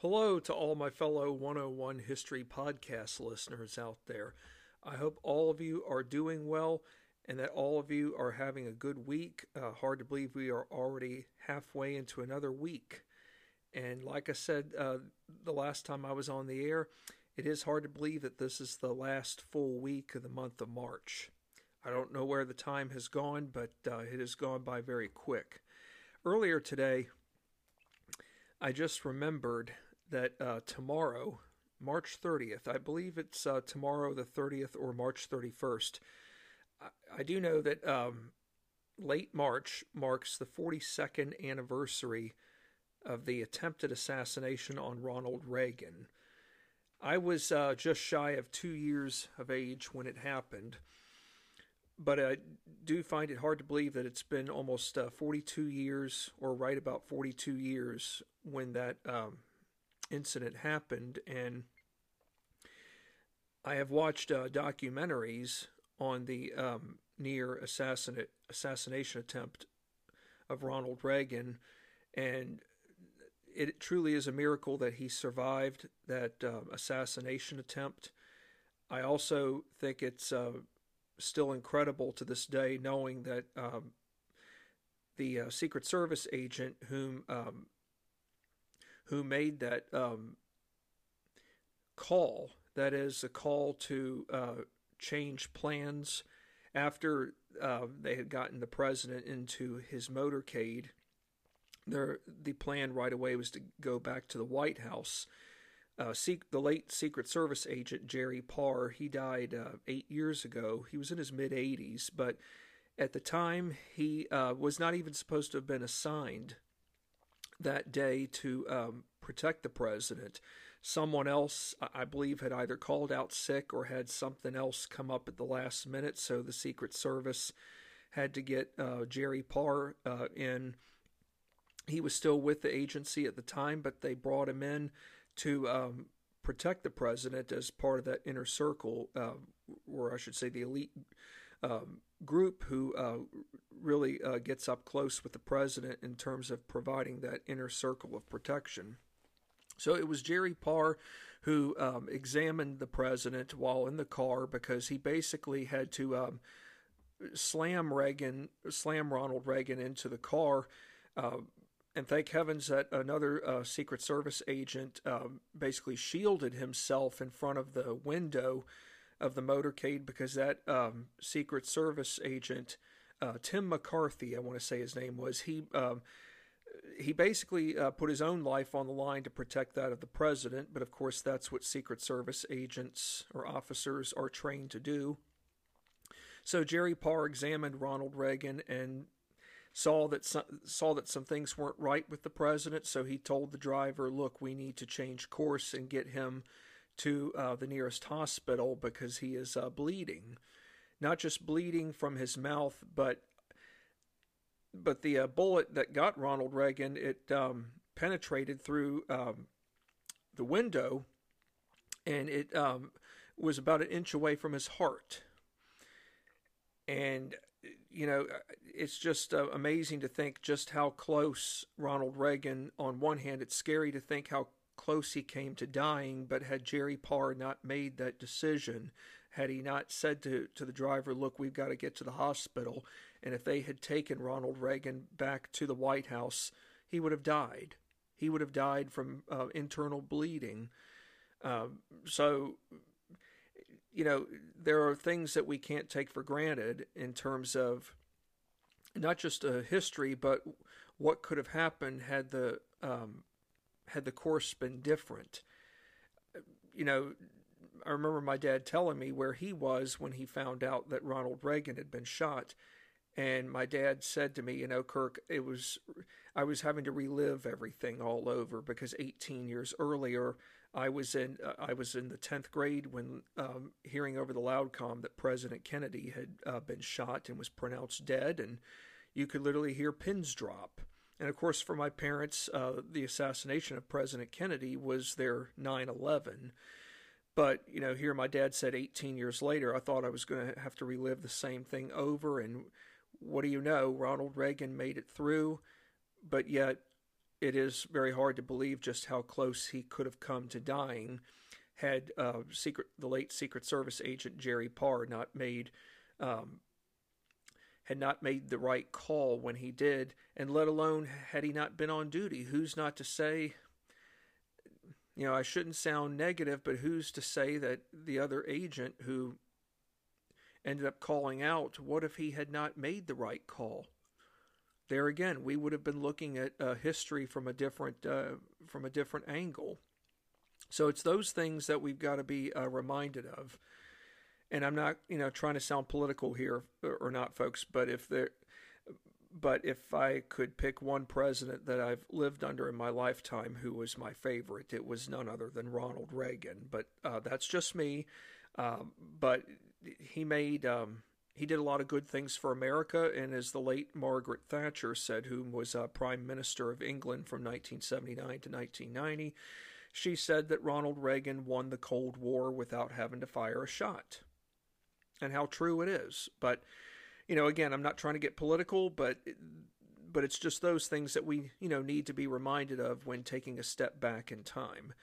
Hello to all my fellow 101 History podcast listeners out there. I hope all of you are doing well and that all of you are having a good week. Uh, hard to believe we are already halfway into another week. And like I said uh, the last time I was on the air, it is hard to believe that this is the last full week of the month of March. I don't know where the time has gone, but uh, it has gone by very quick. Earlier today, I just remembered that uh, tomorrow, March 30th, I believe it's uh, tomorrow the 30th or March 31st. I, I do know that um, late March marks the 42nd anniversary of the attempted assassination on Ronald Reagan. I was uh, just shy of two years of age when it happened, but I do find it hard to believe that it's been almost uh, 42 years, or right about 42 years, when that um, incident happened. And I have watched uh, documentaries on the um, near assassination attempt of Ronald Reagan, and it truly is a miracle that he survived that uh, assassination attempt. I also think it's uh, still incredible to this day knowing that um, the uh, Secret Service agent whom um, who made that um, call, that is a call to uh, change plans after uh, they had gotten the president into his motorcade the plan right away was to go back to the White House. Uh, the late Secret Service agent Jerry Parr, he died uh, eight years ago. He was in his mid 80s, but at the time he uh, was not even supposed to have been assigned that day to um, protect the president. Someone else, I believe, had either called out sick or had something else come up at the last minute, so the Secret Service had to get uh, Jerry Parr uh, in he was still with the agency at the time, but they brought him in to um, protect the president as part of that inner circle, uh, or I should say, the elite um, group who uh, really uh, gets up close with the president in terms of providing that inner circle of protection. So it was Jerry Parr who um, examined the president while in the car because he basically had to um, slam Reagan, slam Ronald Reagan into the car. Uh, and thank heavens that another uh, Secret Service agent um, basically shielded himself in front of the window of the motorcade because that um, Secret Service agent, uh, Tim McCarthy, I want to say his name was, he um, he basically uh, put his own life on the line to protect that of the president. But of course, that's what Secret Service agents or officers are trained to do. So Jerry Parr examined Ronald Reagan and saw that some, saw that some things weren't right with the president, so he told the driver, "Look, we need to change course and get him to uh, the nearest hospital because he is uh, bleeding, not just bleeding from his mouth, but but the uh, bullet that got Ronald Reagan it um, penetrated through um, the window, and it um, was about an inch away from his heart." And you know, it's just uh, amazing to think just how close Ronald Reagan, on one hand, it's scary to think how close he came to dying, but had Jerry Parr not made that decision, had he not said to, to the driver, look, we've got to get to the hospital, and if they had taken Ronald Reagan back to the White House, he would have died. He would have died from uh, internal bleeding. Uh, so you know, there are things that we can't take for granted in terms of not just a history, but what could have happened had the um, had the course been different. You know, I remember my dad telling me where he was when he found out that Ronald Reagan had been shot, and my dad said to me, you know, Kirk, it was I was having to relive everything all over because 18 years earlier I was in uh, I was in the tenth grade when um, hearing over the loudcom that President Kennedy had uh, been shot and was pronounced dead, and you could literally hear pins drop. And of course, for my parents, uh, the assassination of President Kennedy was their 9/11. But you know, here my dad said 18 years later, I thought I was going to have to relive the same thing over. And what do you know? Ronald Reagan made it through, but yet it is very hard to believe just how close he could have come to dying had uh, secret the late Secret Service agent Jerry Parr not made um, had not made the right call when he did, and let alone had he not been on duty. Who's not to say? You know, I shouldn't sound negative, but who's to say that the other agent who ended up calling out, what if he had not made the right call? There again, we would have been looking at uh, history from a different uh, from a different angle. So it's those things that we've got to be uh, reminded of. And I'm not, you know, trying to sound political here or not, folks. But if there, but if I could pick one president that I've lived under in my lifetime who was my favorite, it was none other than Ronald Reagan. But uh, that's just me. Um, but he made um, he did a lot of good things for America, and as the late Margaret Thatcher said, who was uh, Prime Minister of England from 1979 to 1990, she said that Ronald Reagan won the Cold War without having to fire a shot. And how true it is. But, you know, again, I'm not trying to get political, but but it's just those things that we, you know, need to be reminded of when taking a step back in time.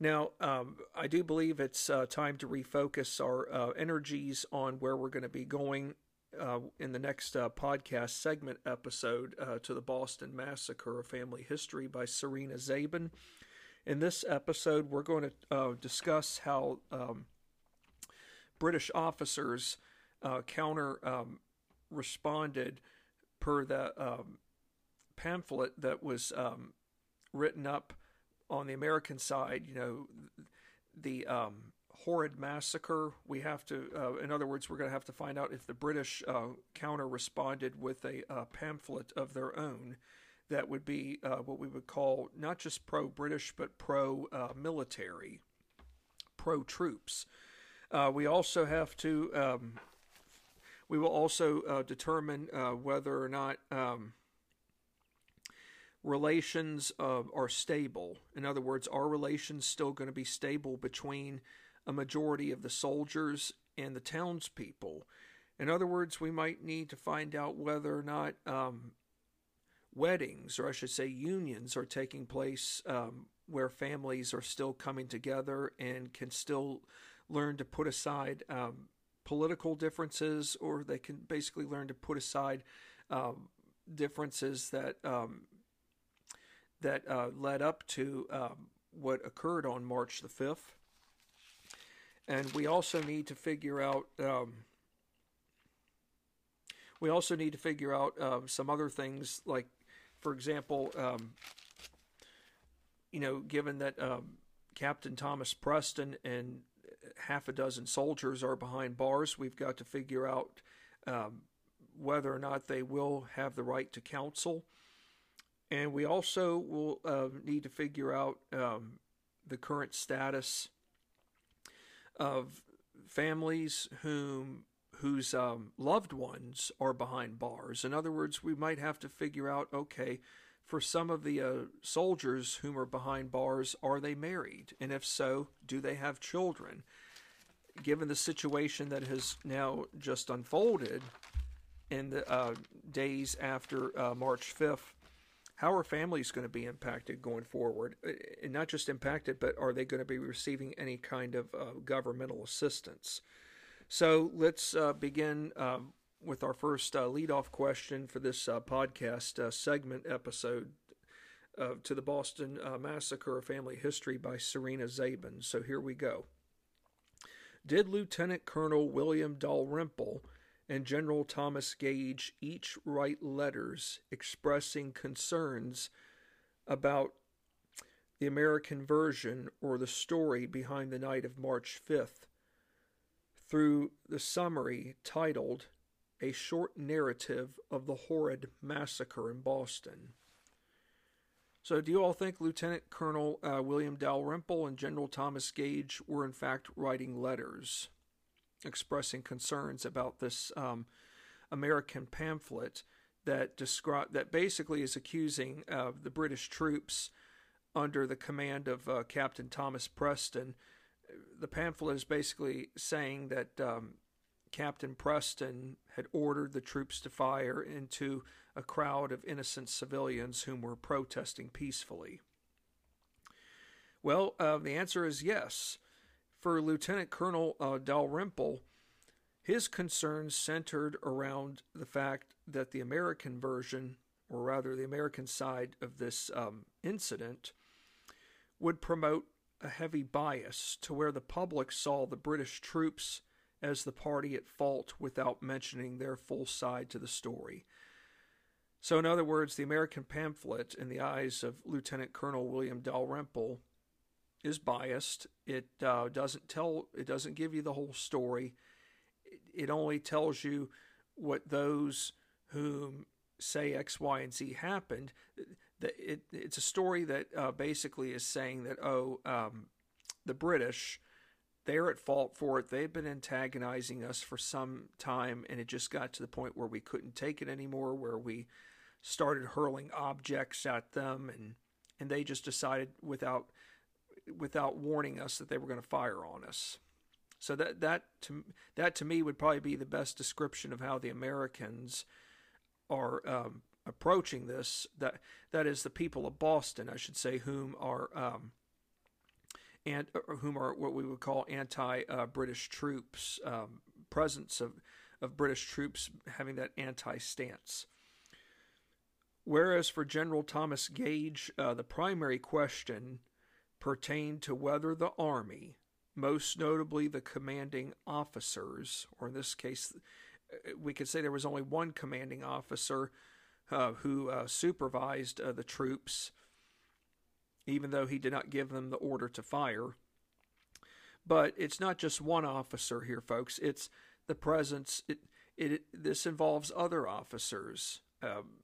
Now, um, I do believe it's uh, time to refocus our uh, energies on where we're going to be going uh, in the next uh, podcast segment episode uh, to the Boston Massacre, a family history by Serena Zabin. In this episode, we're going to uh, discuss how um, British officers counter um, responded per the um, pamphlet that was um, written up on the American side, you know, the um, horrid massacre. We have to, uh, in other words, we're going to have to find out if the British uh, counter responded with a uh, pamphlet of their own that would be uh, what we would call not just pro British, but pro uh, military, pro troops. Uh, we also have to. Um, we will also determine whether or not um, relations uh, are stable. In other words, are relations still going to be stable between a majority of the soldiers and the townspeople? In other words, we might need to find out whether or not um, weddings, or I should say unions, are taking place um, where families are still coming together and can still learn to put aside um, political differences, or they can basically learn to put aside um, differences that um, that uh, led up to um, what occurred on March the 5th. And we also need to figure out. Um, we also need to figure out uh, some other things, like, for example, um, you know, given that um, Captain Thomas Preston and half a dozen soldiers are behind bars, we've got to figure out um, whether or not they will have the right to counsel and we also will uh, need to figure out um, the current status of families whom whose um, loved ones are behind bars. In other words, we might have to figure out okay, for some of the uh, soldiers whom are behind bars, are they married? And if so, do they have children? Given the situation that has now just unfolded in the uh, days after uh, March 5th, how are families going to be impacted going forward? Uh, and not just impacted, but are they going to be receiving any kind of uh, governmental assistance? So let's uh, begin um, with our first uh, leadoff question for this uh, podcast uh, segment episode to the Boston Massacre Family History by Serena Zabin. So here we go. Did Lieutenant Colonel William Dalrymple and General Thomas Gage each write letters expressing concerns about the American version or the story behind the night of March 5th through the summary titled A Short Narrative of the Horrid Massacre in Boston. So, do you all think Lieutenant Colonel uh, William Dalrymple and General Thomas Gage were in fact writing letters? expressing concerns about this um, American pamphlet that that basically is accusing uh, the British troops under the command of uh, Captain Thomas Preston. The pamphlet is basically saying that um, Captain Preston had ordered the troops to fire into a crowd of innocent civilians whom were protesting peacefully? Well, uh, the answer is yes. For Lieutenant Colonel uh, Dalrymple, his concerns centered around the fact that the American version, or rather the American side of this um, incident, would promote a heavy bias to where the public saw the British troops as the party at fault without mentioning their full side to the story. So, in other words, the American pamphlet, in the eyes of Lieutenant Colonel William Dalrymple, is biased. It uh, doesn't tell. It doesn't give you the whole story. It, only tells you what those whom say X, Y, and Z happened. It, it's a story that uh, basically is saying that oh, um, the British they're at fault for it. They've been antagonizing us for some time, and it just got to the point where we couldn't take it anymore, where we started hurling objects at them, and and they just decided without without warning us that they were going to fire on us. So that that to that to me would probably be the best description of how the Americans are um, approaching this. That that is the people of Boston, I should say, whom are um, and uh, whom are what we would call anti-British troops, um, presence of of British troops having that anti-stance. Whereas for General Thomas Gage, uh, the primary question pertained to whether the Army, most notably the commanding officers, or in this case, uh, we could say there was only one commanding officer uh, who uh, supervised uh, the troops even though he did not give them the order to fire. But it's not just one officer here, folks. It's the presence. It, it, this involves other officers. Um,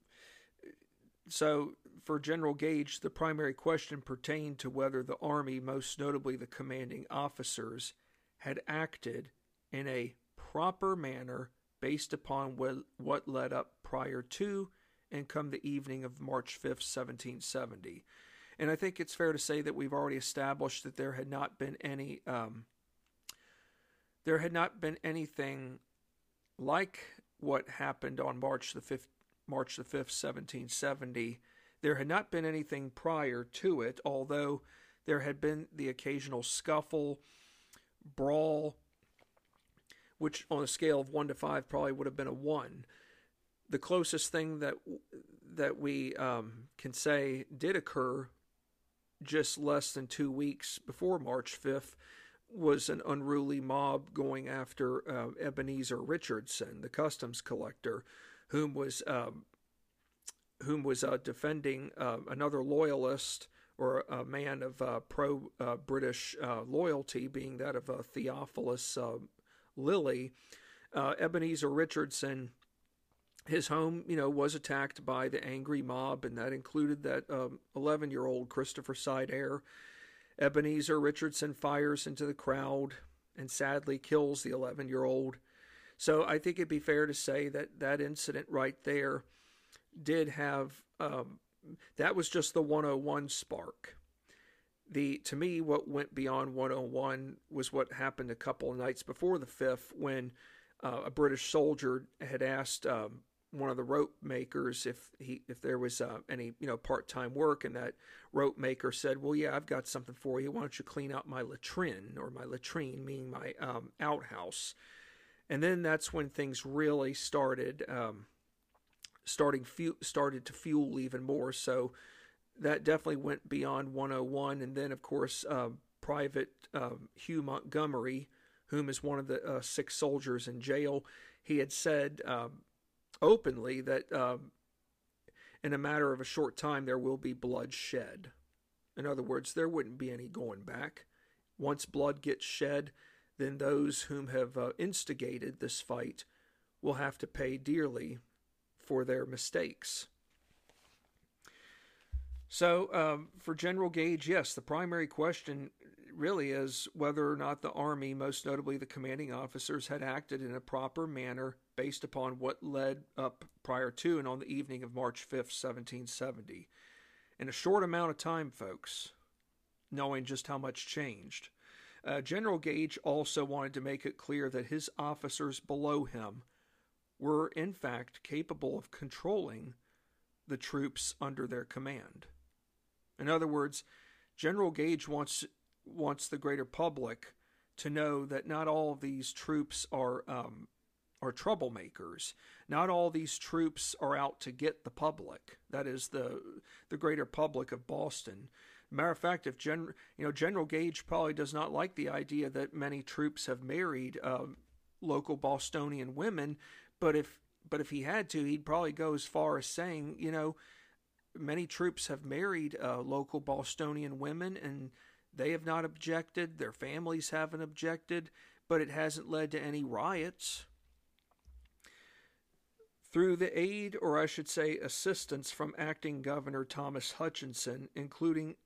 so, for General Gage, the primary question pertained to whether the Army, most notably the commanding officers, had acted in a proper manner based upon what, what led up prior to and come the evening of March 5th, 1770. And I think it's fair to say that we've already established that there had not been any um, there had not been anything like what happened on March the fifth March the fifth, seventeen seventy. There had not been anything prior to it, although there had been the occasional scuffle, brawl, which on a scale of one to five probably would have been a one. The closest thing that that we um, can say did occur just less than two weeks before March 5th was an unruly mob going after uh, Ebenezer Richardson, the customs collector, whom was um, whom was uh, defending uh, another loyalist or a man of uh, pro uh, British uh, loyalty, being that of Theophilus Lillie. Ebenezer Richardson his home, you know, was attacked by the angry mob, and that included that 11 um, year old Christopher Seider. Ebenezer Richardson fires into the crowd and sadly kills the 11 year old. So I think it'd be fair to say that that incident right there did have, um, that was just the 101 spark. The to me, what went beyond 101 was what happened a couple of nights before the fifth when uh, a British soldier had asked um, one of the rope makers if he if there was uh, any you know part time work, and that rope maker said, "Well, yeah, I've got something for you. Why don't you clean out my latrine or my latrine, meaning my um, outhouse?" And then that's when things really started um, starting fu- started to fuel even more. So that definitely went beyond 101. And then, of course, uh, Private um, Hugh Montgomery, whom is one of the uh, six soldiers in jail, he had said um, openly that um, in a matter of a short time there will be blood shed. In other words, there wouldn't be any going back. Once blood gets shed, then those whom have uh, instigated this fight will have to pay dearly for their mistakes. So, um, for General Gage, yes, the primary question really is whether or not the Army, most notably the commanding officers, had acted in a proper manner based upon what led up prior to and on the evening of March 5th, 1770. In a short amount of time, folks, knowing just how much changed. Uh, General Gage also wanted to make it clear that his officers below him were, in fact, capable of controlling the troops under their command. In other words, General Gage wants wants the greater public to know that not all of these troops are um, are troublemakers. Not all these troops are out to get the public. That is the the greater public of Boston. Matter of fact, if Gen, you know General Gage probably does not like the idea that many troops have married uh, local Bostonian women, but if but if he had to, he'd probably go as far as saying, you know, many troops have married uh, local Bostonian women, and they have not objected. Their families haven't objected, but it hasn't led to any riots. Through the aid, or I should say assistance, from acting Governor Thomas Hutchinson, including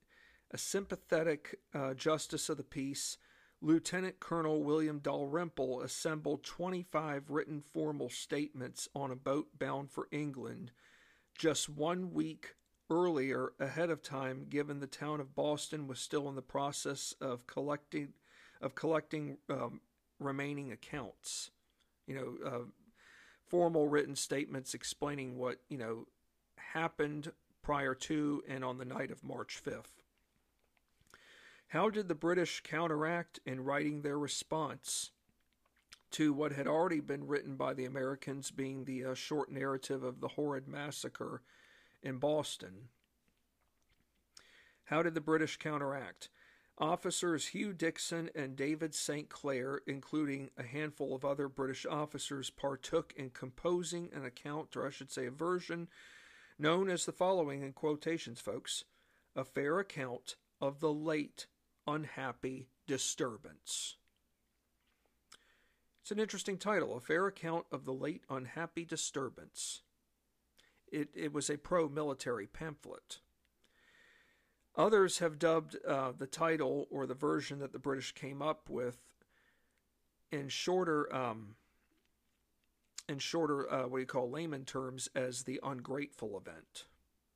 a sympathetic uh, justice of the peace, Lieutenant Colonel William Dalrymple assembled 25 written formal statements on a boat bound for England just one week earlier ahead of time given the town of Boston was still in the process of collecting of collecting um, remaining accounts. You know uh, formal written statements explaining what you know happened prior to and on the night of March 5th how did the British counteract in writing their response to what had already been written by the Americans, being the uh, short narrative of the horrid massacre in Boston? How did the British counteract? Officers Hugh Dixon and David St. Clair, including a handful of other British officers, partook in composing an account, or I should say a version, known as the following in quotations, folks a fair account of the late unhappy disturbance. It's an interesting title, A Fair Account of the Late Unhappy Disturbance. It, it was a pro military pamphlet. Others have dubbed uh, the title or the version that the British came up with in shorter, um, in shorter, uh, what do you call layman terms, as the ungrateful event.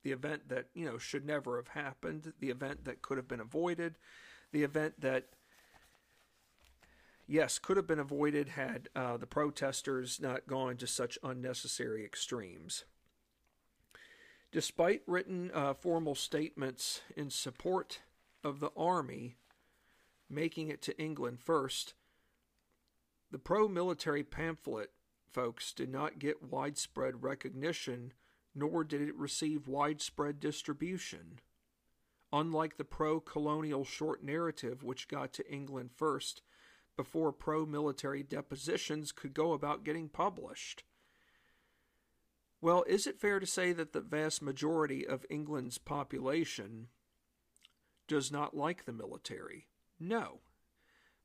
The event that you know should never have happened. The event that could have been avoided the event that, yes, could have been avoided had uh, the protesters not gone to such unnecessary extremes. Despite written uh, formal statements in support of the army making it to England first, the pro military pamphlet, folks, did not get widespread recognition, nor did it receive widespread distribution. Unlike the pro colonial short narrative, which got to England first, before pro military depositions could go about getting published. Well, is it fair to say that the vast majority of England's population does not like the military? No.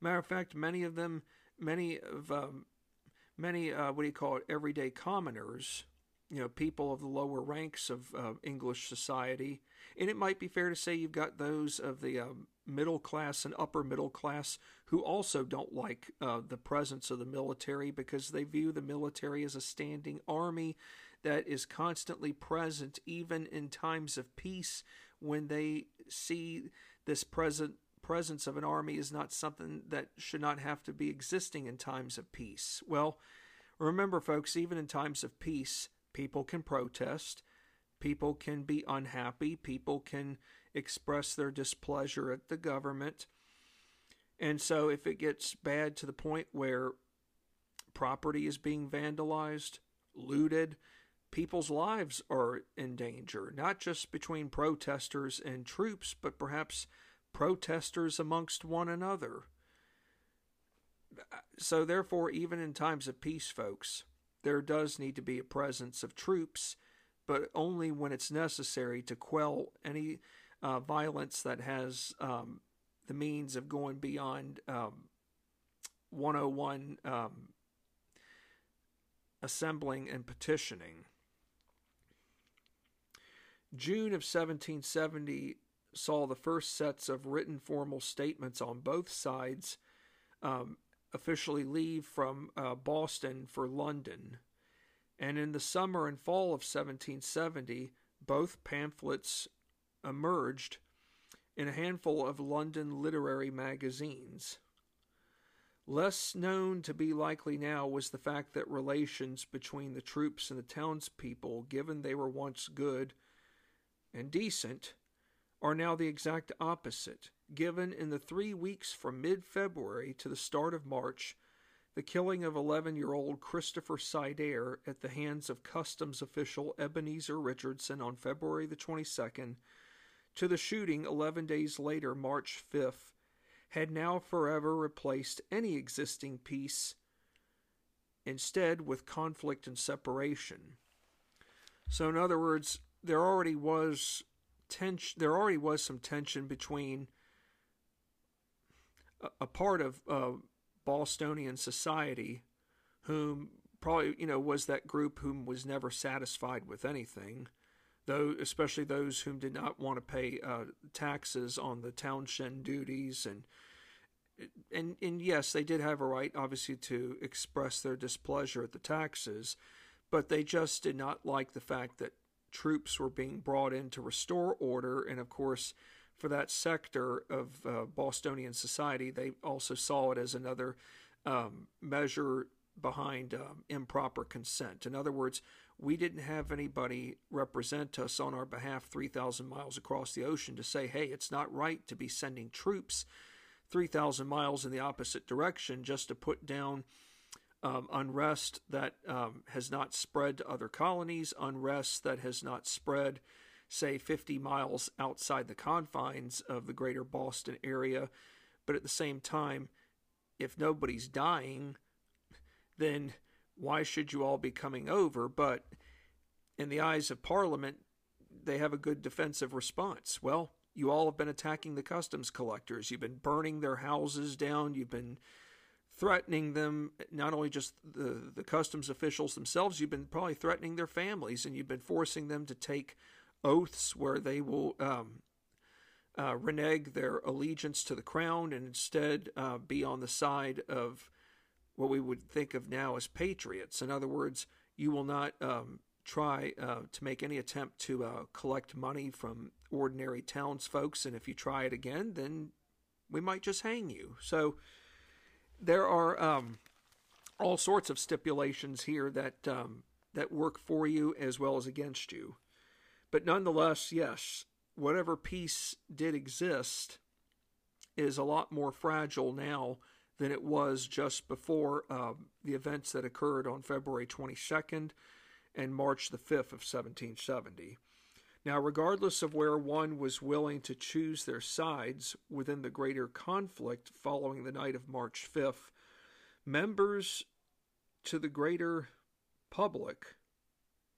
Matter of fact, many of them, many of um, many uh, what do you call it, everyday commoners, you know, people of the lower ranks of uh, English society, and it might be fair to say you've got those of the um, middle class and upper middle class who also don't like uh, the presence of the military because they view the military as a standing army that is constantly present even in times of peace when they see this present presence of an army is not something that should not have to be existing in times of peace. Well, remember folks, even in times of peace, People can protest. People can be unhappy. People can express their displeasure at the government. And so, if it gets bad to the point where property is being vandalized, looted, people's lives are in danger, not just between protesters and troops, but perhaps protesters amongst one another. So, therefore, even in times of peace, folks, there does need to be a presence of troops, but only when it's necessary to quell any uh, violence that has um, the means of going beyond um, 101 um, assembling and petitioning. June of 1770 saw the first sets of written formal statements on both sides um, officially leave from uh, Boston for London. And in the summer and fall of 1770, both pamphlets emerged in a handful of London literary magazines. Less known to be likely now was the fact that relations between the troops and the townspeople, given they were once good and decent, are now the exact opposite, given in the three weeks from mid February to the start of March, the killing of 11 year old Christopher Seider at the hands of customs official Ebenezer Richardson on February the 22nd, to the shooting 11 days later, March 5th, had now forever replaced any existing peace, instead, with conflict and separation. So, in other words, there already was tension. There already was some tension between a, a part of uh, Bostonian society, whom probably you know was that group whom was never satisfied with anything, though especially those whom did not want to pay uh, taxes on the townshend duties and and and yes, they did have a right, obviously, to express their displeasure at the taxes, but they just did not like the fact that troops were being brought in to restore order, and of course, for that sector of uh, Bostonian society, they also saw it as another um, measure behind um, improper consent. In other words, we didn't have anybody represent us on our behalf 3,000 miles across the ocean to say, hey, it's not right to be sending troops 3,000 miles in the opposite direction just to put down um, unrest that um, has not spread to other colonies, unrest that has not spread, say, 50 miles outside the confines of the greater Boston area. But at the same time, if nobody's dying, then why should you all be coming over? But in the eyes of Parliament, they have a good defensive response. Well, you all have been attacking the customs collectors. You've been burning their houses down. You've been threatening them, not only just the, the customs officials themselves, you've been probably threatening their families, and you've been forcing them to take oaths where they will um, uh, renege their allegiance to the crown and instead uh, be on the side of what we would think of now as patriots. In other words, you will not um, try uh, to make any attempt to uh, collect money from ordinary townsfolks, and if you try it again, then we might just hang you. So there are um, all sorts of stipulations here that um, that work for you as well as against you. But nonetheless, yes, whatever peace did exist is a lot more fragile now than it was just before uh, the events that occurred on February 22nd and March the 5th of 1770. Now, regardless of where one was willing to choose their sides within the greater conflict following the night of March 5th, members to the greater public,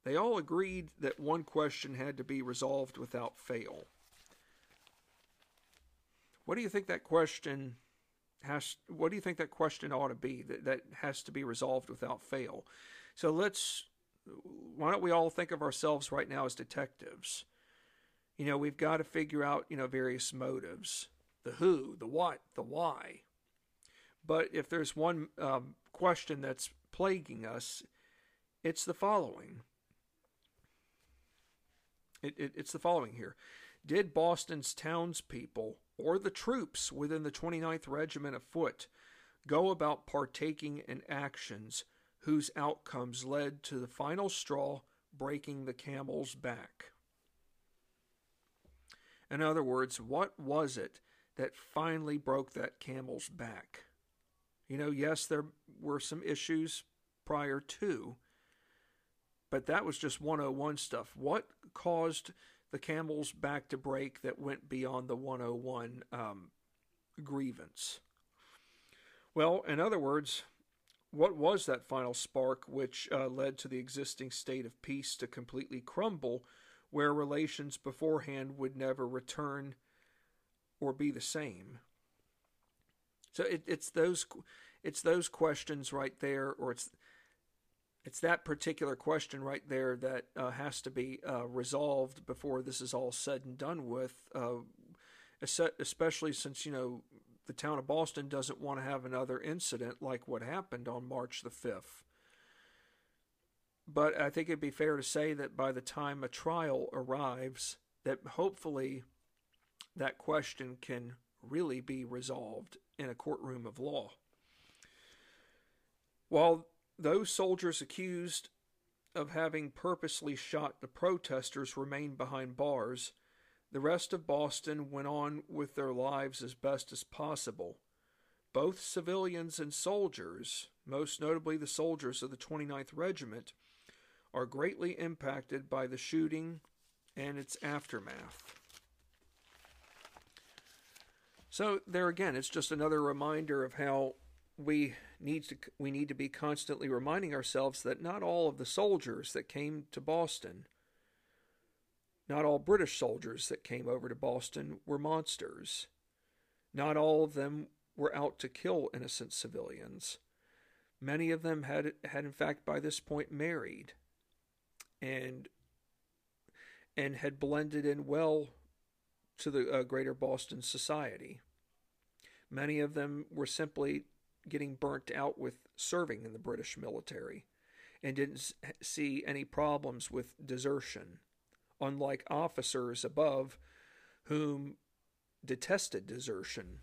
they all agreed that one question had to be resolved without fail. What do you think that question has what do you think that question ought to be that, that has to be resolved without fail? So let's why don't we all think of ourselves right now as detectives? You know, we've got to figure out, you know, various motives the who, the what, the why. But if there's one um, question that's plaguing us, it's the following. It, it, it's the following here. Did Boston's townspeople or the troops within the 29th Regiment of Foot go about partaking in actions whose outcomes led to the final straw breaking the camel's back. In other words, what was it that finally broke that camel's back? You know, yes, there were some issues prior to, but that was just 101 stuff. What caused the camel's back to break that went beyond the 101 um, grievance? Well, in other words, what was that final spark which uh, led to the existing state of peace to completely crumble, where relations beforehand would never return or be the same? So it, it's those it's those questions right there, or it's it's that particular question right there that uh, has to be uh, resolved before this is all said and done with. Uh, especially since you know the town of Boston doesn't want to have another incident like what happened on March the 5th. But I think it'd be fair to say that by the time a trial arrives, that hopefully that question can really be resolved in a courtroom of law. While those soldiers accused of having purposely shot the protesters remain behind bars, the rest of Boston went on with their lives as best as possible. Both civilians and soldiers, most notably the soldiers of the 29th Regiment, are greatly impacted by the shooting and its aftermath. So there again, it's just another reminder of how we need to we need to be constantly reminding ourselves that not all of the soldiers that came to Boston, not all British soldiers that came over to Boston were monsters. Not all of them were out to kill innocent civilians. Many of them had had in fact by this point married and and had blended in well to the uh, greater Boston society. Many of them were simply getting burnt out with serving in the British military and didn't see any problems with desertion, unlike officers above whom detested desertion.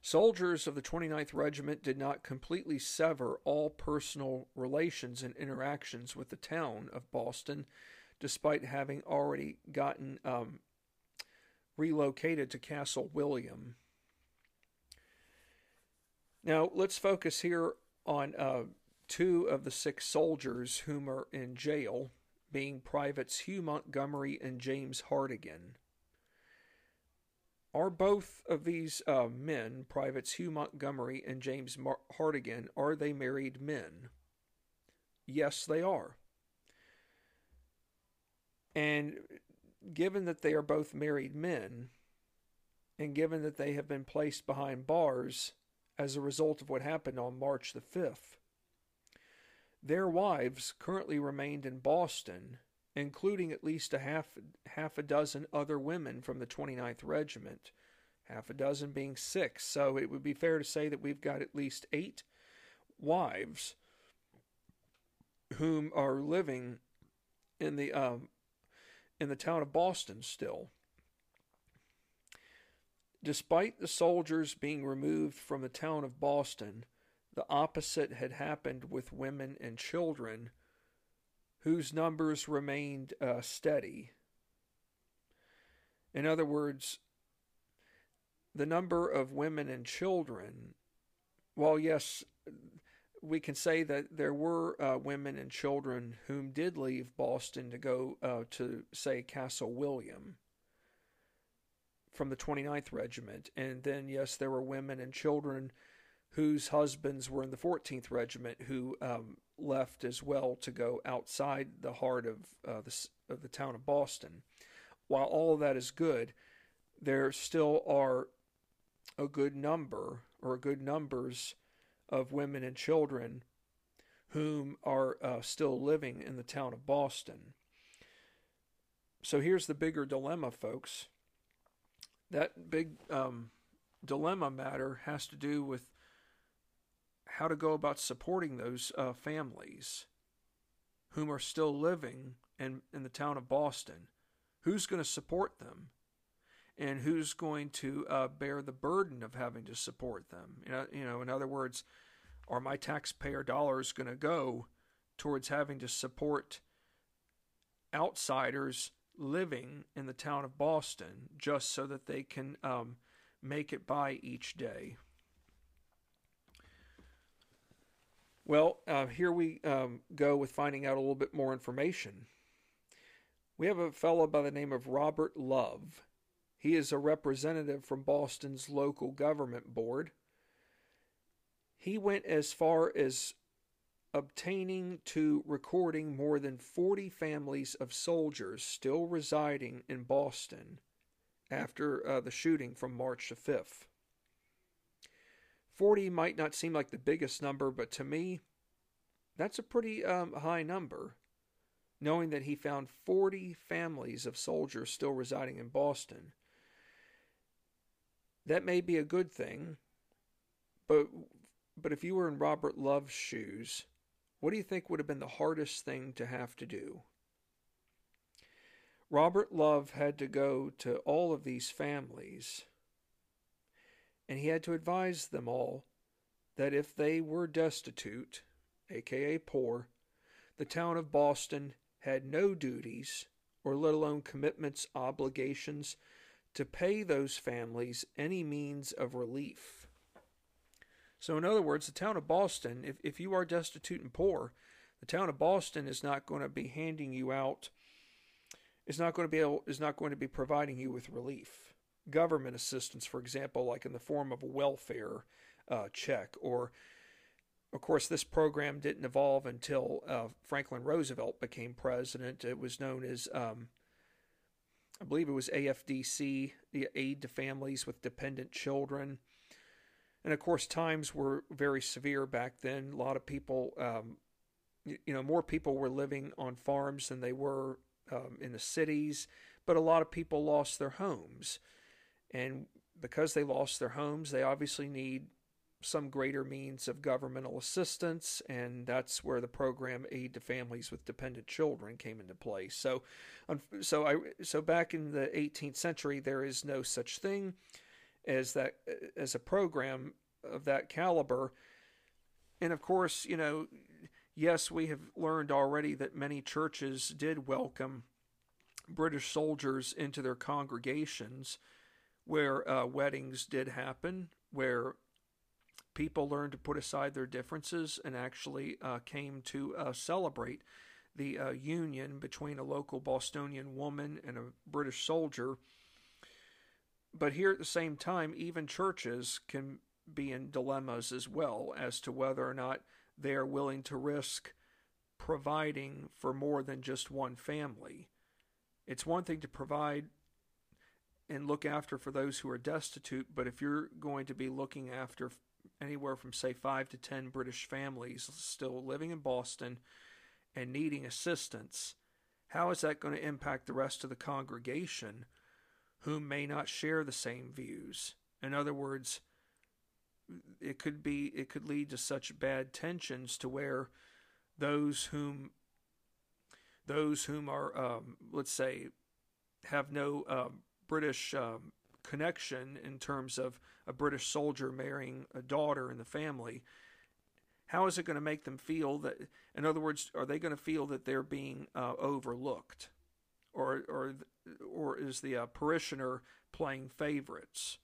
Soldiers of the 29th Regiment did not completely sever all personal relations and interactions with the town of Boston, despite having already gotten um, relocated to Castle William. Now, let's focus here on uh, two of the six soldiers whom are in jail, being Privates Hugh Montgomery and James Hartigan. Are both of these uh, men, Privates Hugh Montgomery and James Mar- Hartigan, are they married men? Yes, they are. And given that they are both married men, and given that they have been placed behind bars as a result of what happened on March the 5th, their wives currently remained in Boston, including at least a half, half a dozen other women from the 29th Regiment, half a dozen being six. So it would be fair to say that we've got at least eight wives whom are living in the um, in the town of Boston still. Despite the soldiers being removed from the town of Boston, the opposite had happened with women and children, whose numbers remained uh, steady. In other words, the number of women and children, while yes, we can say that there were uh, women and children whom did leave Boston to go uh, to, say, Castle William from the 29th Regiment. And then, yes, there were women and children whose husbands were in the 14th Regiment who um, left as well to go outside the heart of, uh, the, of the town of Boston. While all of that is good, there still are a good number or good numbers of women and children whom are uh, still living in the town of Boston. So here's the bigger dilemma, folks. That big um, dilemma matter has to do with how to go about supporting those uh, families whom are still living in, in the town of Boston. Who's going to support them? And who's going to uh, bear the burden of having to support them? You know, you know, in other words, are my taxpayer dollars going to go towards having to support outsiders living in the town of Boston just so that they can um, make it by each day? Well, uh, here we um, go with finding out a little bit more information. We have a fellow by the name of Robert Love. He is a representative from Boston's local government board. He went as far as obtaining to recording more than 40 families of soldiers still residing in Boston after uh, the shooting from March the 5th. 40 might not seem like the biggest number, but to me, that's a pretty um, high number, knowing that he found 40 families of soldiers still residing in Boston. That may be a good thing, but but if you were in Robert Love's shoes, what do you think would have been the hardest thing to have to do? Robert Love had to go to all of these families, and he had to advise them all that if they were destitute, aka poor, the town of Boston had no duties, or let alone commitments, obligations, to pay those families any means of relief. So, in other words, the town of Boston, if, if you are destitute and poor, the town of Boston is not going to be handing you out, is not going to be able, is not going to be providing you with relief. Government assistance, for example, like in the form of a welfare uh, check, or of course, this program didn't evolve until uh, Franklin Roosevelt became president. It was known as um, I believe it was AFDC, the Aid to Families with Dependent Children. And of course, times were very severe back then. A lot of people, um, you know, more people were living on farms than they were um, in the cities, but a lot of people lost their homes. And because they lost their homes, they obviously need some greater means of governmental assistance, and that's where the program Aid to Families with Dependent Children came into play. So, so I so back in the 18th century, there is no such thing as that as a program of that caliber, and of course, you know, yes, we have learned already that many churches did welcome British soldiers into their congregations, where uh, weddings did happen, where people learned to put aside their differences and actually uh, came to uh, celebrate the uh, union between a local Bostonian woman and a British soldier. But here at the same time, even churches can be in dilemmas as well as to whether or not they are willing to risk providing for more than just one family. It's one thing to provide and look after for those who are destitute, but if you're going to be looking after anywhere from, say, five to ten British families still living in Boston and needing assistance, how is that going to impact the rest of the congregation who may not share the same views? In other words, it could be it could lead to such bad tensions to where those whom those whom are um, let's say have no uh, British um, connection in terms of a British soldier marrying a daughter in the family, how is it going to make them feel that, in other words, are they going to feel that they're being uh, overlooked? Or, or, or is the uh, parishioner playing favorites?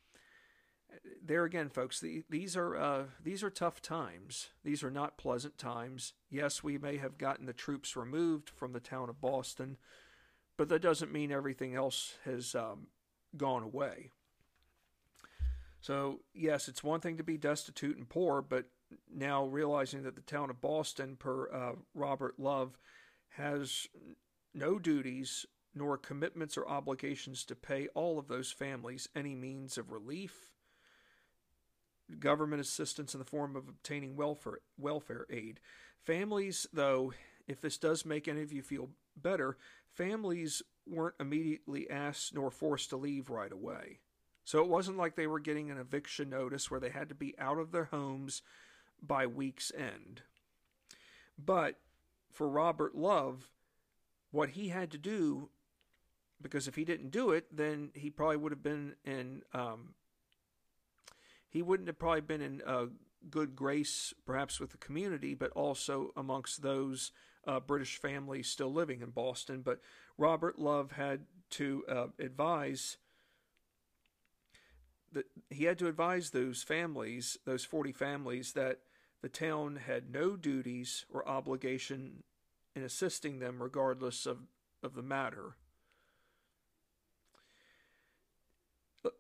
There again, folks, the, these are uh, these are tough times. These are not pleasant times. Yes, we may have gotten the troops removed from the town of Boston, but that doesn't mean everything else has um, gone away. So, yes, it's one thing to be destitute and poor, but now realizing that the town of Boston, per uh, Robert Love, has no duties nor commitments or obligations to pay all of those families any means of relief, government assistance in the form of obtaining welfare, welfare aid. Families, though, if this does make any of you feel better, families weren't immediately asked nor forced to leave right away. So it wasn't like they were getting an eviction notice where they had to be out of their homes by week's end. But for Robert Love, what he had to do, because if he didn't do it, then he probably would have been in, um, he wouldn't have probably been in uh, good grace, perhaps with the community, but also amongst those uh, British families still living in Boston. But Robert Love had to uh, advise that he had to advise those families, those 40 families, that the town had no duties or obligation in assisting them regardless of, of the matter.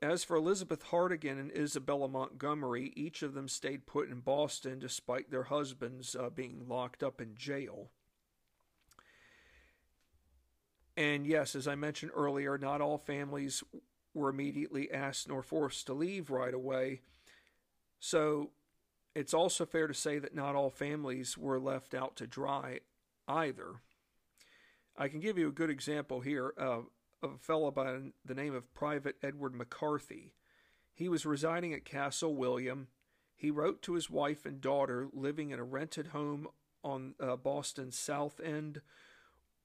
As for Elizabeth Hartigan and Isabella Montgomery, each of them stayed put in Boston despite their husbands uh, being locked up in jail. And yes, as I mentioned earlier, not all families were immediately asked nor forced to leave right away. So it's also fair to say that not all families were left out to dry either. I can give you a good example here uh, of a fellow by the name of Private Edward McCarthy. He was residing at Castle William. He wrote to his wife and daughter living in a rented home on uh, Boston's South End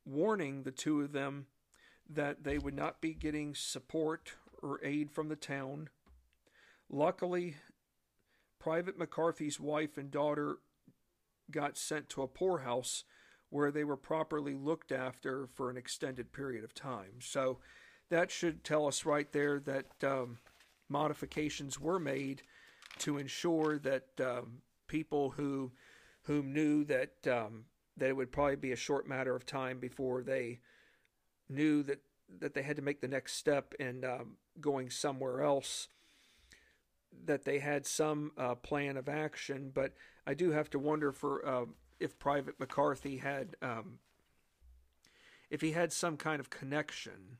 warning the two of them that they would not be getting support or aid from the town. Luckily, Private McCarthy's wife and daughter got sent to a poorhouse where they were properly looked after for an extended period of time. So that should tell us right there that um, modifications were made to ensure that um, people who whom knew that um, that it would probably be a short matter of time before they knew that that they had to make the next step in um, going somewhere else that they had some uh, plan of action. But i do have to wonder for uh, if private mccarthy had um, if he had some kind of connection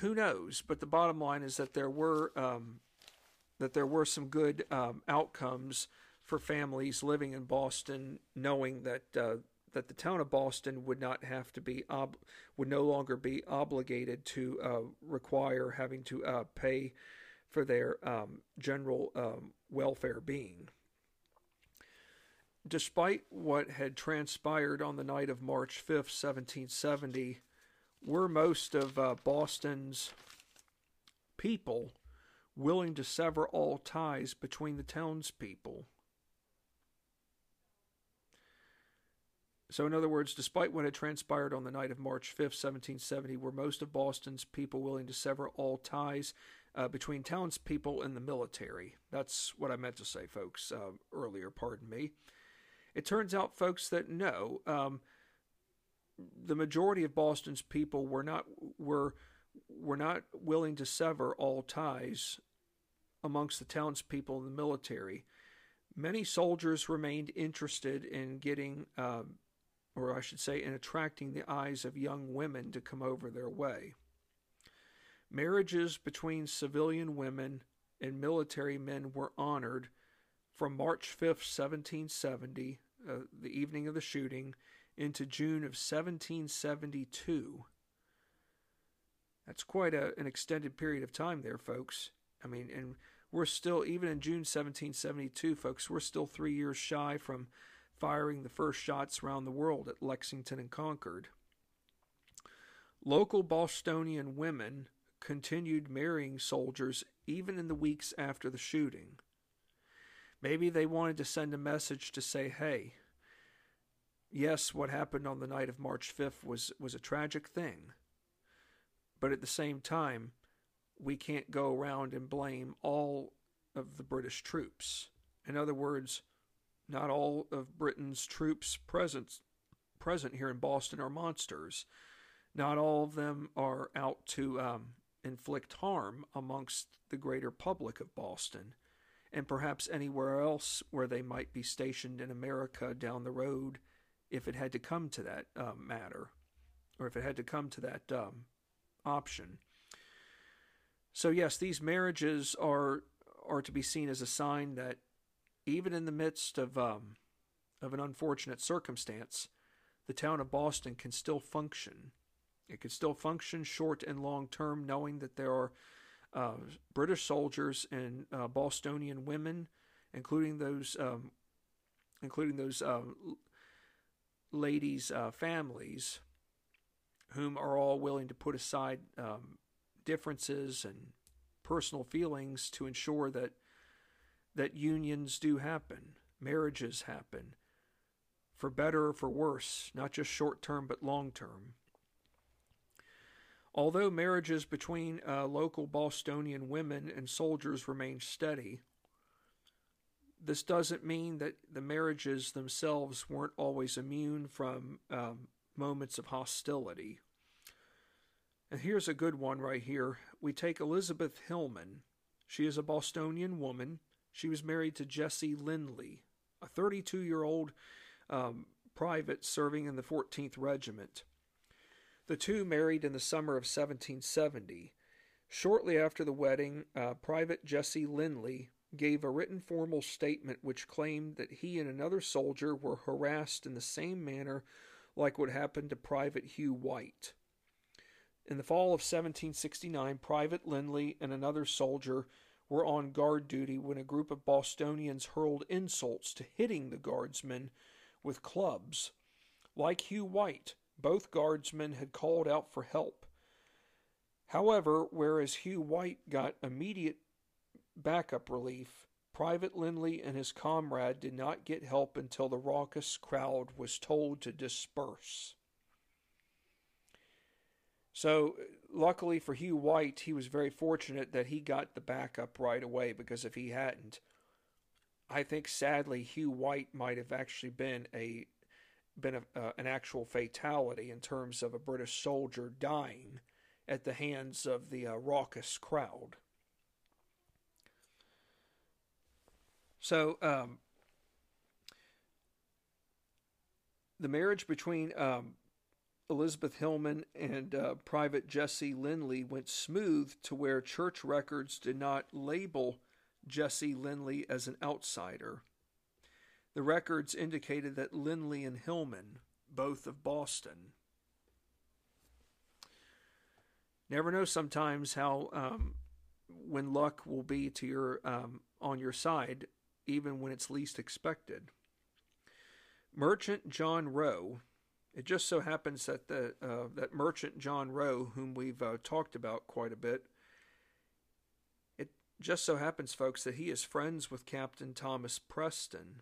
who knows? But the bottom line is that there were um, that there were some good um, outcomes for families living in Boston, knowing that uh, that the town of Boston would not have to be ob- would no longer be obligated to uh, require having to uh, pay for their um, general um, welfare being. Despite what had transpired on the night of March 5th, 1770, were most of uh, Boston's people willing to sever all ties between the townspeople. So, in other words, despite what had transpired on the night of March 5th, 1770, were most of Boston's people willing to sever all ties uh, between townspeople and the military. That's what I meant to say, folks, uh, earlier, pardon me. It turns out, folks, that no, um, the majority of Boston's people were not were were not willing to sever all ties amongst the townspeople and the military. Many soldiers remained interested in getting um, or I should say, in attracting the eyes of young women to come over their way. Marriages between civilian women and military men were honored from March 5th, 1770, uh, the evening of the shooting, into June of 1772. That's quite a, an extended period of time there, folks. I mean, and we're still, even in June 1772, folks, we're still three years shy from firing the first shots around the world at Lexington and Concord. Local Bostonian women continued marrying soldiers even in the weeks after the shooting. Maybe they wanted to send a message to say, hey, yes, what happened on the night of March 5th was, was a tragic thing. But at the same time, we can't go around and blame all of the British troops. In other words, not all of Britain's troops present present here in Boston are monsters. Not all of them are out to um, inflict harm amongst the greater public of Boston, and perhaps anywhere else where they might be stationed in America down the road, if it had to come to that um, matter, or if it had to come to that um, option. So yes, these marriages are are to be seen as a sign that even in the midst of um, of an unfortunate circumstance, the town of Boston can still function. It can still function short and long term, knowing that there are uh, British soldiers and uh, Bostonian women, including those um, including those uh, ladies' uh, families, whom are all willing to put aside um, differences and personal feelings to ensure that that unions do happen, marriages happen, for better or for worse, not just short term but long term. Although marriages between uh, local Bostonian women and soldiers remain steady, this doesn't mean that the marriages themselves weren't always immune from um, moments of hostility. And here's a good one right here. We take Elizabeth Hillman. She is a Bostonian woman she was married to Jesse Lindley, a 32 year old um, private serving in the 14th Regiment. The two married in the summer of 1770. Shortly after the wedding, uh, Private Jesse Lindley gave a written formal statement which claimed that he and another soldier were harassed in the same manner like what happened to Private Hugh White. In the fall of 1769, Private Lindley and another soldier were on guard duty when a group of Bostonians hurled insults to hitting the guardsmen with clubs. Like Hugh White, both guardsmen had called out for help. However, whereas Hugh White got immediate backup relief, Private Lindley and his comrade did not get help until the raucous crowd was told to disperse. So, luckily for Hugh White, he was very fortunate that he got the backup right away because if he hadn't, I think sadly Hugh White might have actually been a been a, uh, an actual fatality in terms of a British soldier dying at the hands of the uh, raucous crowd. So, um, the marriage between um, Elizabeth Hillman and uh, Private Jesse Lindley went smooth to where church records did not label Jesse Lindley as an outsider. The records indicated that Lindley and Hillman, both of Boston, never know sometimes how um, when luck will be to your um, on your side, even when it's least expected. Merchant John Rowe. It just so happens that the uh, that merchant John Rowe, whom we've uh, talked about quite a bit, it just so happens, folks, that he is friends with Captain Thomas Preston,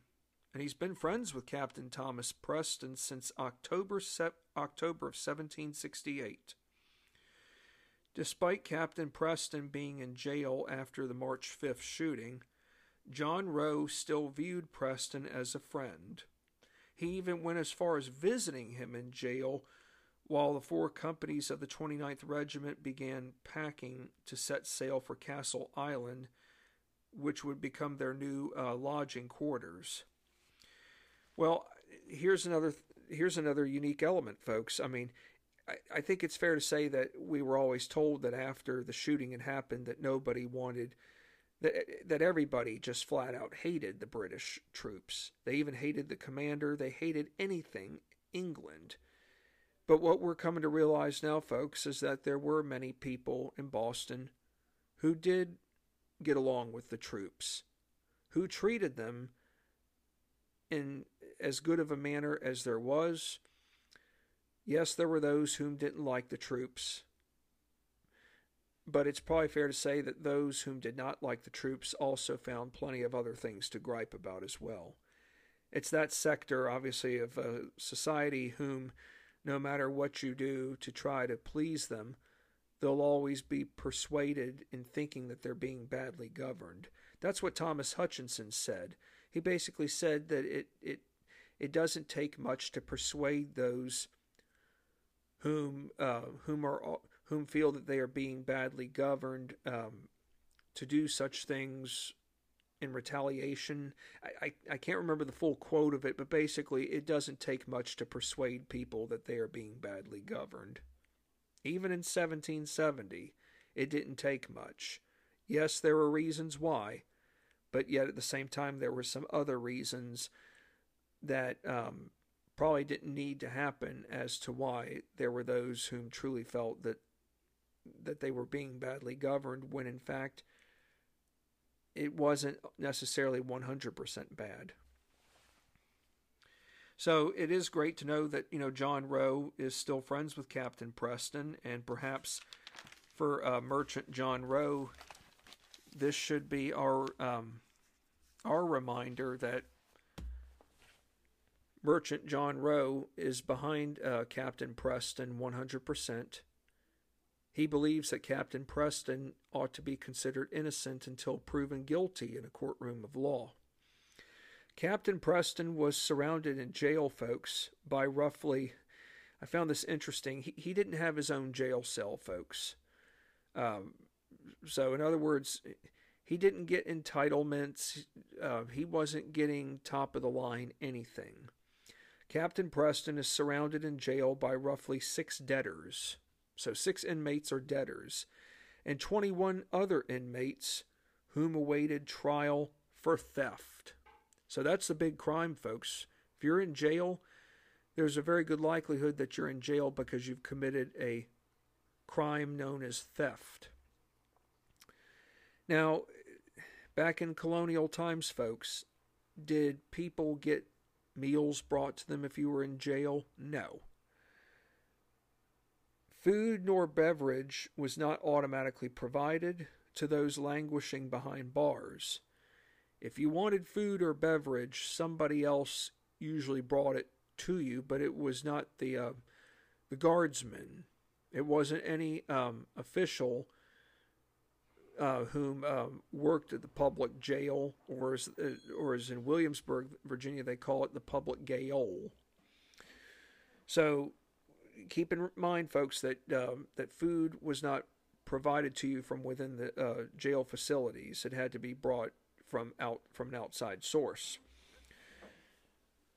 and he's been friends with Captain Thomas Preston since October se- October of 1768. Despite Captain Preston being in jail after the March 5th shooting, John Rowe still viewed Preston as a friend. He even went as far as visiting him in jail while the four companies of the 29th Regiment began packing to set sail for Castle Island, which would become their new uh, lodging quarters. Well, here's another here's another unique element, folks. I mean, I, I think it's fair to say that we were always told that after the shooting had happened that nobody wanted that that everybody just flat out hated the British troops. They even hated the commander. They hated anything England. But what we're coming to realize now, folks, is that there were many people in Boston who did get along with the troops, who treated them in as good of a manner as there was. Yes, there were those whom didn't like the troops, but it's probably fair to say that those whom did not like the troops also found plenty of other things to gripe about as well. It's that sector, obviously, of uh, society whom, no matter what you do to try to please them, they'll always be persuaded in thinking that they're being badly governed. That's what Thomas Hutchinson said. He basically said that it, it it doesn't take much to persuade those whom uh, whom are whom feel that they are being badly governed um, to do such things in retaliation. I, I, I can't remember the full quote of it, but basically, it doesn't take much to persuade people that they are being badly governed. Even in 1770, it didn't take much. Yes, there were reasons why, but yet at the same time, there were some other reasons that um, probably didn't need to happen as to why there were those whom truly felt that that they were being badly governed when in fact it wasn't necessarily 100% bad. So it is great to know that you know John Rowe is still friends with Captain Preston, and perhaps for uh, Merchant John Rowe, this should be our um, our reminder that Merchant John Rowe is behind uh, Captain Preston 100%. He believes that Captain Preston ought to be considered innocent until proven guilty in a courtroom of law. Captain Preston was surrounded in jail, folks, by roughly, I found this interesting, he, he didn't have his own jail cell, folks. Um, so, in other words, he didn't get entitlements, uh, he wasn't getting top of the line anything. Captain Preston is surrounded in jail by roughly six debtors. So, six inmates are debtors, and 21 other inmates whom awaited trial for theft. So, that's the big crime, folks. If you're in jail, there's a very good likelihood that you're in jail because you've committed a crime known as theft. Now, back in colonial times, folks, did people get meals brought to them if you were in jail? No. Food nor beverage was not automatically provided to those languishing behind bars. If you wanted food or beverage, somebody else usually brought it to you, but it was not the uh, the guardsman. It wasn't any um, official uh, whom um, worked at the public jail, or as, uh, or as in Williamsburg, Virginia, they call it the public gaol. So keep in mind, folks, that um, that food was not provided to you from within the uh, jail facilities. It had to be brought from out from an outside source.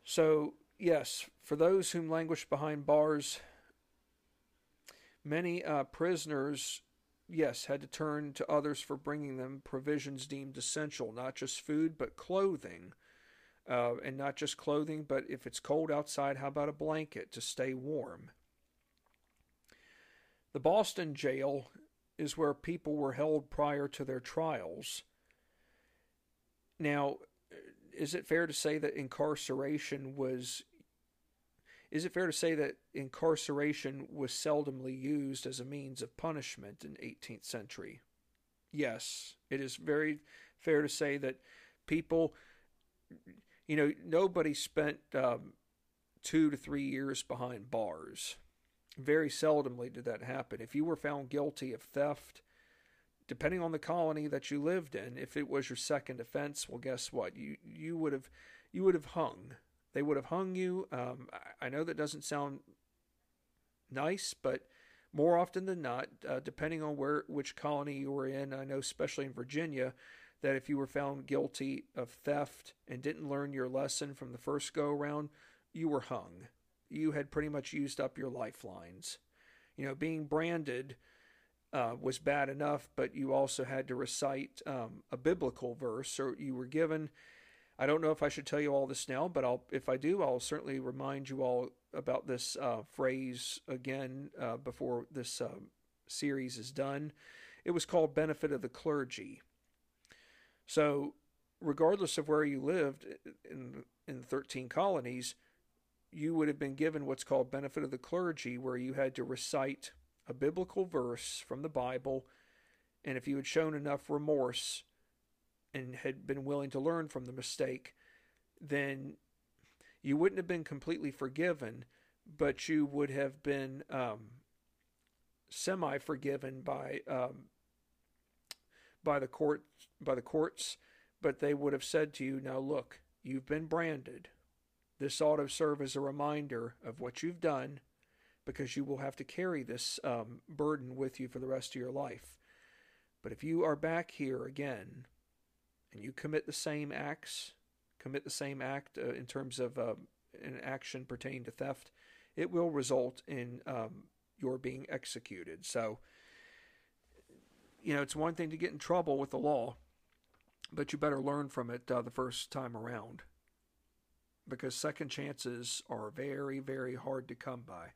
So yes, for those whom languish behind bars, many uh, prisoners yes, had to turn to others for bringing them provisions deemed essential, not just food, but clothing. Uh, and not just clothing, but if it's cold outside, how about a blanket to stay warm? The Boston jail is where people were held prior to their trials. Now, is it fair to say that incarceration was is it fair to say that incarceration was seldomly used as a means of punishment in 18th century? Yes, it is very fair to say that people, you know, nobody spent um, two to three years behind bars. Very seldomly did that happen. If you were found guilty of theft, depending on the colony that you lived in, if it was your second offense, well, guess what? You you would have you would have hung they would have hung you. Um, I know that doesn't sound nice, but more often than not, uh, depending on where which colony you were in, I know especially in Virginia, that if you were found guilty of theft and didn't learn your lesson from the first go around, you were hung. You had pretty much used up your lifelines. You know, being branded uh, was bad enough, but you also had to recite um, a biblical verse, or you were given I don't know if I should tell you all this now, but I'll if I do, I'll certainly remind you all about this uh, phrase again uh, before this uh, series is done. It was called benefit of the clergy. So, regardless of where you lived in in the 13 colonies, you would have been given what's called benefit of the clergy, where you had to recite a biblical verse from the Bible, and if you had shown enough remorse and had been willing to learn from the mistake, then you wouldn't have been completely forgiven, but you would have been um, semi forgiven by um, by the court by the courts. But they would have said to you, "Now look, you've been branded. This ought to serve as a reminder of what you've done." Because you will have to carry this um, burden with you for the rest of your life. But if you are back here again and you commit the same acts, commit the same act uh, in terms of uh, an action pertaining to theft, it will result in um, your being executed. So, you know, it's one thing to get in trouble with the law, but you better learn from it uh, the first time around because second chances are very, very hard to come by.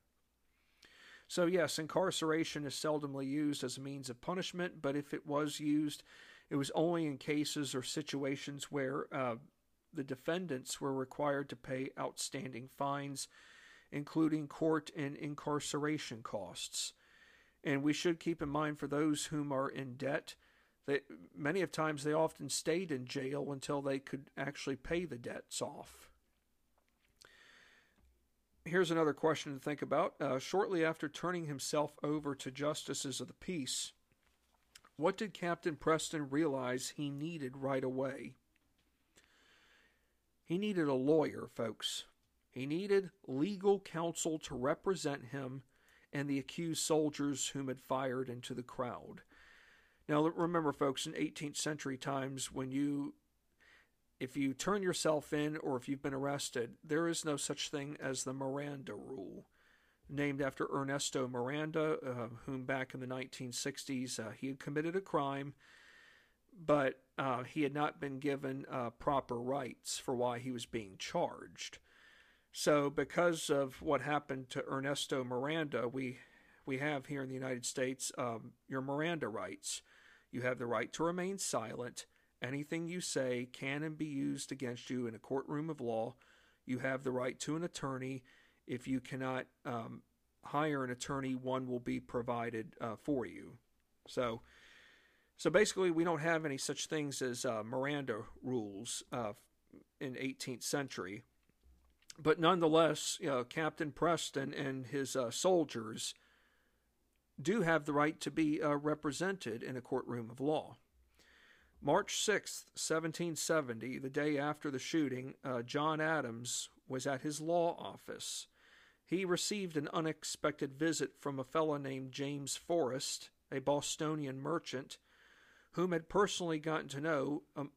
So, yes, incarceration is seldomly used as a means of punishment, but if it was used it was only in cases or situations where uh, the defendants were required to pay outstanding fines, including court and incarceration costs. And we should keep in mind for those whom are in debt that many of times they often stayed in jail until they could actually pay the debts off. Here's another question to think about. Uh, shortly after turning himself over to justices of the peace, what did Captain Preston realize he needed right away? He needed a lawyer, folks. He needed legal counsel to represent him and the accused soldiers whom had fired into the crowd. Now, remember, folks, in 18th century times, when you, if you turn yourself in or if you've been arrested, there is no such thing as the Miranda rule named after Ernesto Miranda, uh, whom back in the 1960s uh, he had committed a crime, but uh, he had not been given uh, proper rights for why he was being charged. So, because of what happened to Ernesto Miranda, we we have here in the United States um, your Miranda rights. You have the right to remain silent. Anything you say can and be used against you in a courtroom of law. You have the right to an attorney if you cannot um, hire an attorney, one will be provided uh, for you. So, So basically, we don't have any such things as uh, Miranda rules uh, in 18th century. But nonetheless, you know, Captain Preston and his uh, soldiers do have the right to be uh, represented in a courtroom of law. March 6th, 1770, the day after the shooting, uh, John Adams was at his law office. He received an unexpected visit from a fellow named James Forrest, a Bostonian merchant, whom had personally gotten to know um,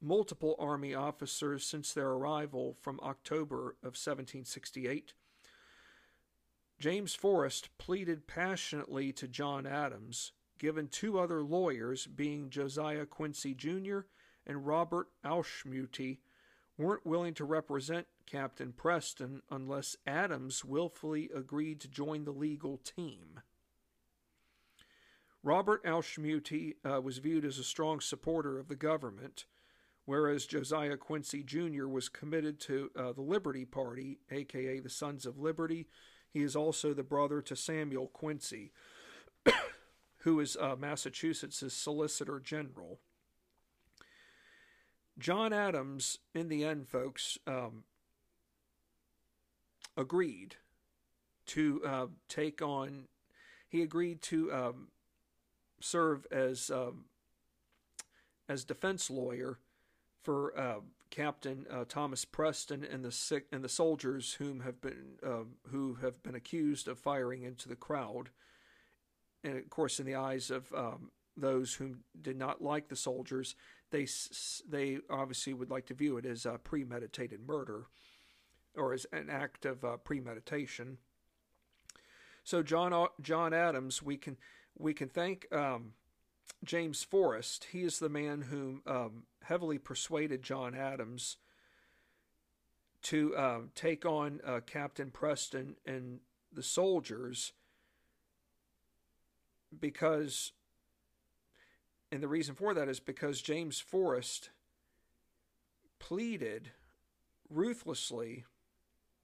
multiple Army officers since their arrival from October of 1768. James Forrest pleaded passionately to John Adams, given two other lawyers, being Josiah Quincy Jr. and Robert Auchmuty, weren't willing to represent Captain Preston unless Adams willfully agreed to join the legal team. Robert Auchmuty uh, was viewed as a strong supporter of the government, whereas Josiah Quincy Jr. was committed to uh, the Liberty Party, aka the Sons of Liberty. He is also the brother to Samuel Quincy, who is uh, Massachusetts' Solicitor General. John Adams, in the end, folks, um, agreed to uh, take on, he agreed to um, serve as um, as defense lawyer for uh, Captain uh, Thomas Preston and the and the soldiers whom have been uh, who have been accused of firing into the crowd, and of course, in the eyes of um, those who did not like the soldiers, they they obviously would like to view it as a premeditated murder, or as an act of uh, premeditation. So John John Adams, we can we can thank um, James Forrest. He is the man who um, heavily persuaded John Adams to uh, take on uh, Captain Preston and the soldiers because, and the reason for that is because James Forrest pleaded ruthlessly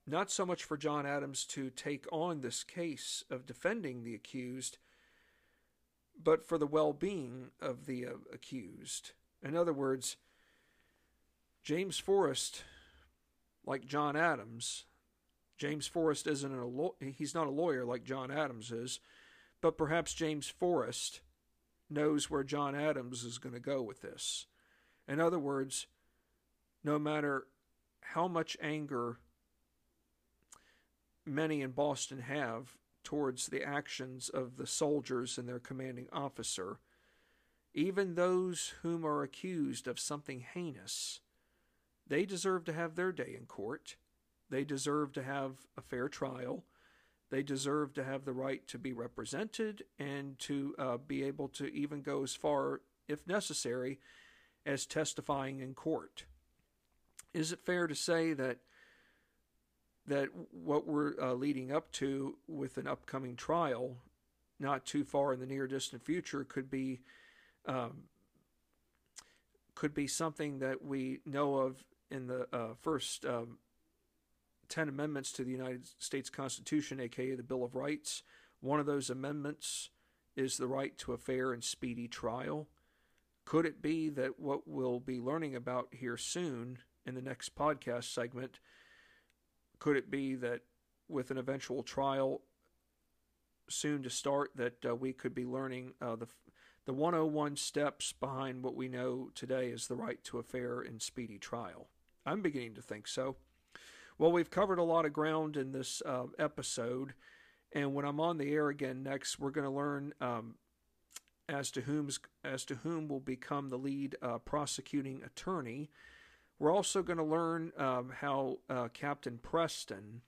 not so much for John Adams to take on this case of defending the accused but for the well being of the uh, accused. In other words, James Forrest, like John Adams, James Forrest isn't a law- he's not a lawyer like John Adams is, but perhaps James Forrest knows where John Adams is going to go with this. In other words, no matter how much anger many in Boston have towards the actions of the soldiers and their commanding officer, even those whom are accused of something heinous. They deserve to have their day in court. They deserve to have a fair trial. They deserve to have the right to be represented and to uh, be able to even go as far, if necessary, as testifying in court. Is it fair to say that that what we're uh, leading up to with an upcoming trial, not too far in the near distant future, could be um, could be something that we know of in the uh, first um, ten amendments to the United States Constitution, aka the Bill of Rights. One of those amendments is the right to a fair and speedy trial. Could it be that what we'll be learning about here soon in the next podcast segment? Could it be that with an eventual trial soon to start, that uh, we could be learning uh, the the 101 steps behind what we know today is the right to a fair and speedy trial? I'm beginning to think so. Well, we've covered a lot of ground in this uh, episode, and when I'm on the air again next, we're going to learn um, as to whom's as to whom will become the lead uh, prosecuting attorney we're also going to learn um, how uh, Captain Preston,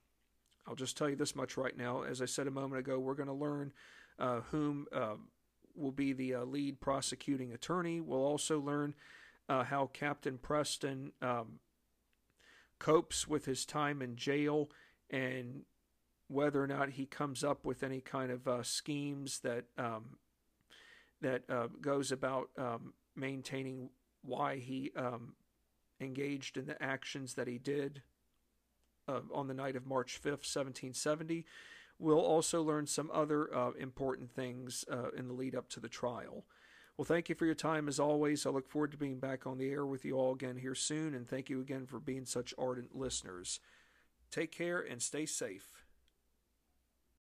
I'll just tell you this much right now. As I said a moment ago, we're going to learn uh, whom uh, will be the uh, lead prosecuting attorney. We'll also learn how Captain Preston um, copes with his time in jail and whether or not he comes up with any kind of uh, schemes that um, that goes about um, maintaining why he um, engaged in the actions that he did uh, on the night of March 5th, 1770. We'll also learn some other uh, important things uh, in the lead up to the trial. Well, thank you for your time as always. I look forward to being back on the air with you all again here soon, and thank you again for being such ardent listeners. Take care and stay safe.